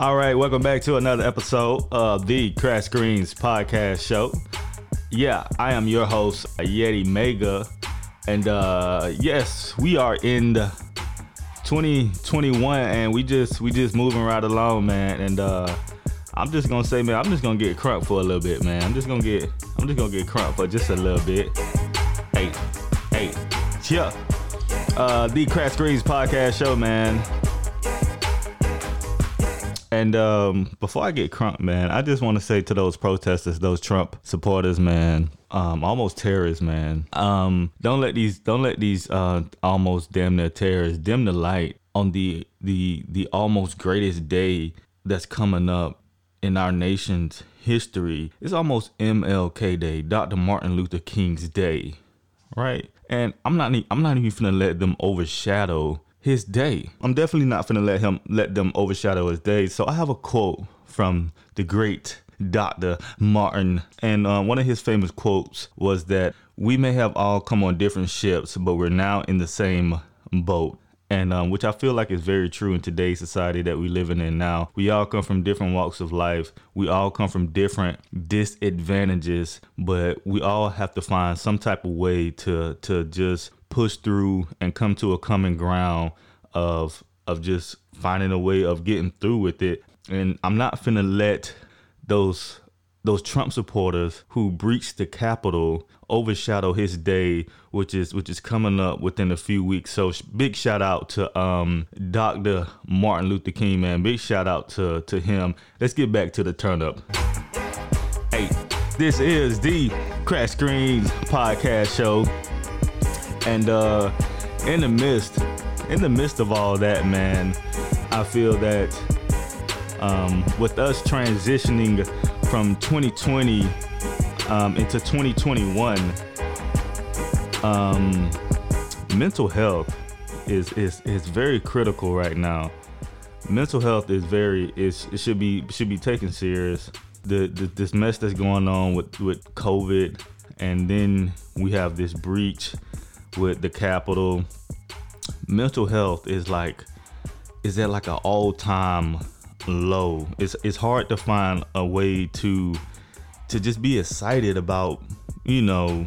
All right, welcome back to another episode of the Crash Screens Podcast Show. Yeah, I am your host, Yettii Mega, and uh, yes, we are in the 2021, and we just we just moving right along, man. And uh, I'm just gonna say, man, I'm just gonna get crunk for a little bit, man. I'm just gonna get I'm just gonna get crunk for just a little bit. Hey, hey, yeah. Uh, the Crash Screens Podcast Show, man. And um, before I get crunk, man, I just want to say to those protesters, those Trump supporters, man, um, almost terrorists, man. Um, don't let these, don't let these uh, almost damn near terrorists dim the light on the the the almost greatest day that's coming up in our nation's history. It's almost MLK Day, Dr. Martin Luther King's Day, right? And I'm not, I'm not even gonna let them overshadow his day. I'm definitely not gonna let him let them overshadow his day. So I have a quote from the great Dr. Martin, and uh, one of his famous quotes was that we may have all come on different ships, but we're now in the same boat. And um, which I feel like is very true in today's society that we're living in now. We all come from different walks of life. We all come from different disadvantages, but we all have to find some type of way to to just push through and come to a common ground of of just finding a way of getting through with it. And I'm not finna let those those Trump supporters who breached the Capitol overshadow his day, which is which is coming up within a few weeks. So big shout out to um, Dr. Martin Luther King, man. Big shout out to to him. Let's get back to the turn up. Hey, this is the Crash Screens podcast show. And uh, in the midst, in the midst of all that, man, I feel that um, with us transitioning from 2020 um, into 2021, um, mental health is, is is very critical right now. Mental health is very is it should be should be taken serious. The, the this mess that's going on with with COVID, and then we have this breach with the Capitol. Mental health is like is at like an all time low. It's it's hard to find a way to to just be excited about you know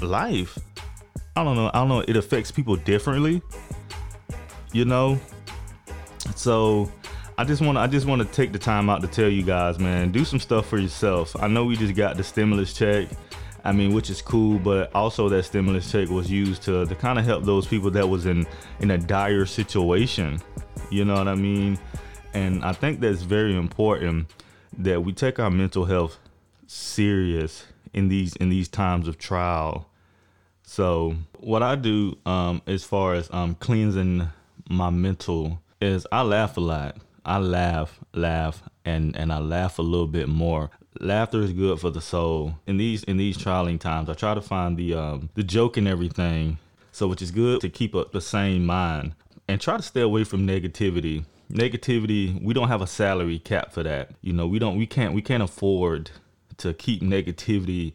life. I don't know. I don't know. It affects people differently. You know. So I just want I just want to take the time out to tell you guys, man, do some stuff for yourself. I know we just got the stimulus check I mean, which is cool, but also that stimulus check was used to, to kind of help those people that was in in a dire situation. You know what I mean? And I think that's very important that we take our mental health serious in these in these times of trial. So what I do um, as far as um, cleansing my mental is I laugh a lot. I laugh, laugh, and and I laugh a little bit more laughter is good for the soul. In these in these trying times, I try to find the um, the joke in everything. So which is good to keep up the same mind and try to stay away from negativity. Negativity, we don't have a salary cap for that. You know, we don't we can't we can't afford to keep negativity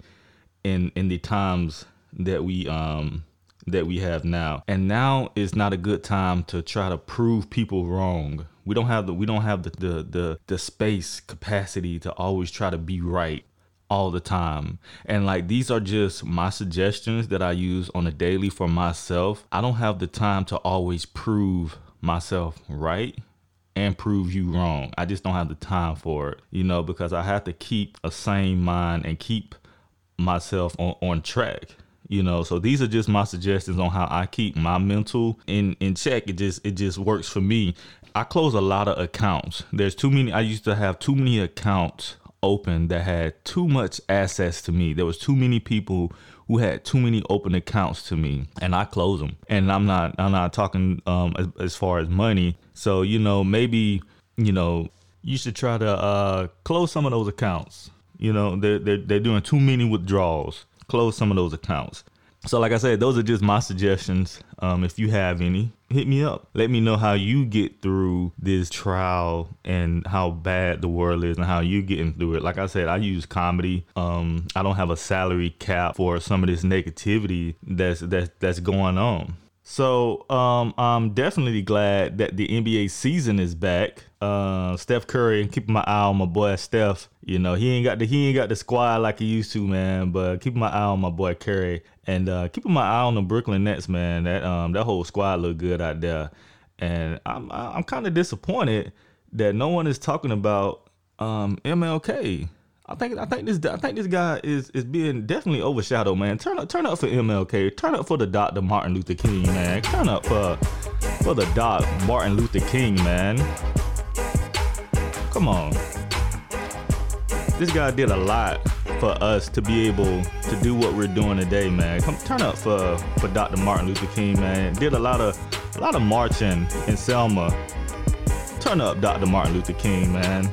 in in the times that we um that we have now. And now is not a good time to try to prove people wrong. We don't have the we don't have the the the, the space capacity to always try to be right all the time. And like these are just my suggestions that I use on a daily for myself. I don't have the time to always prove myself right and prove you wrong. I just don't have the time for it, you know, because I have to keep a sane mind and keep myself on, on track you know so these are just my suggestions on how i keep my mental in in check it just it just works for me I close a lot of accounts. There's too many. I used to have too many accounts open that had too much access to me. There was too many people who had too many open accounts to me, and I close them. And I'm not. I'm not talking um, as, as far as money. So you know, maybe you know, you should try to uh, close some of those accounts. You know, they're, they're they're doing too many withdrawals. Close some of those accounts. So, like I said, those are just my suggestions. Um, if you have any, hit me up. Let me know how you get through this trial and how bad the world is and how you're getting through it. Like I said, I use comedy. Um, I don't have a salary cap for some of this negativity that's that's that's going on. So um, I'm definitely glad that the NBA season is back. Uh, Steph Curry, keeping my eye on my boy Steph. You know he ain't got the he ain't got the squad like he used to, man. But keeping my eye on my boy Curry and uh, keeping my eye on the Brooklyn Nets, man. That um that whole squad look good out there, and I'm I'm kind of disappointed that no one is talking about um MLK. I think I think this I think this guy is is being definitely overshadowed, man. Turn up turn up for MLK. Turn up for the Dr. Martin Luther King, man. Turn up for for the Doc Martin Luther King, man. Come on. This guy did a lot for us to be able to do what we're doing today, man. Come turn up for for Dr. Martin Luther King, man. Did a lot of a lot of marching in Selma. Turn up Dr. Martin Luther King, man.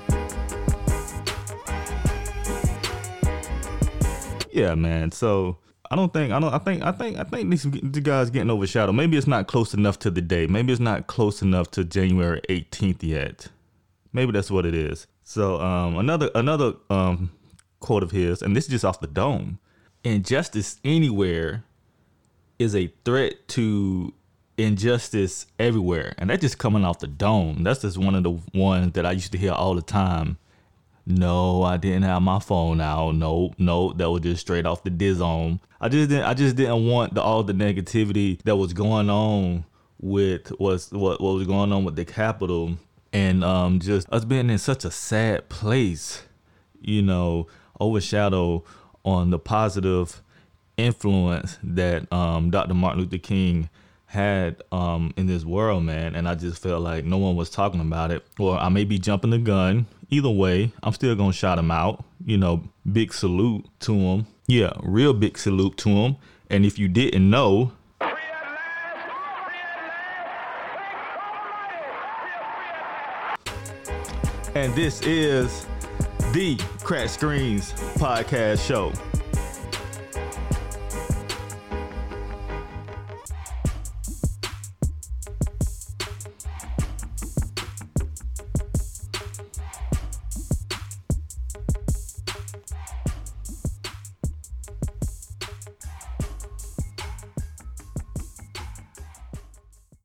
Yeah, man. So I don't think I don't I think I think I think these the guys getting overshadowed. Maybe it's not close enough to the day. Maybe it's not close enough to January 18th yet. Maybe that's what it is. So um, another another um, quote of his, and this is just off the dome. Injustice anywhere is a threat to injustice everywhere, and that's just coming off the dome. That's just one of the ones that I used to hear all the time no, I didn't have my phone out. No, no, that was just straight off the DIZOM. I just didn't. I just didn't want the, all the negativity that was going on with what what was going on with the Capitol and um, just us being in such a sad place. You know, overshadow on the positive influence that um, Dr. Martin Luther King had um, in this world, man. And I just felt like no one was talking about it. Or I may be jumping the gun. Either way, I'm still gonna shout him out. You know, big salute to him. Yeah, real big salute to him. And if you didn't know, and this is the Crash Screens Podcast Show.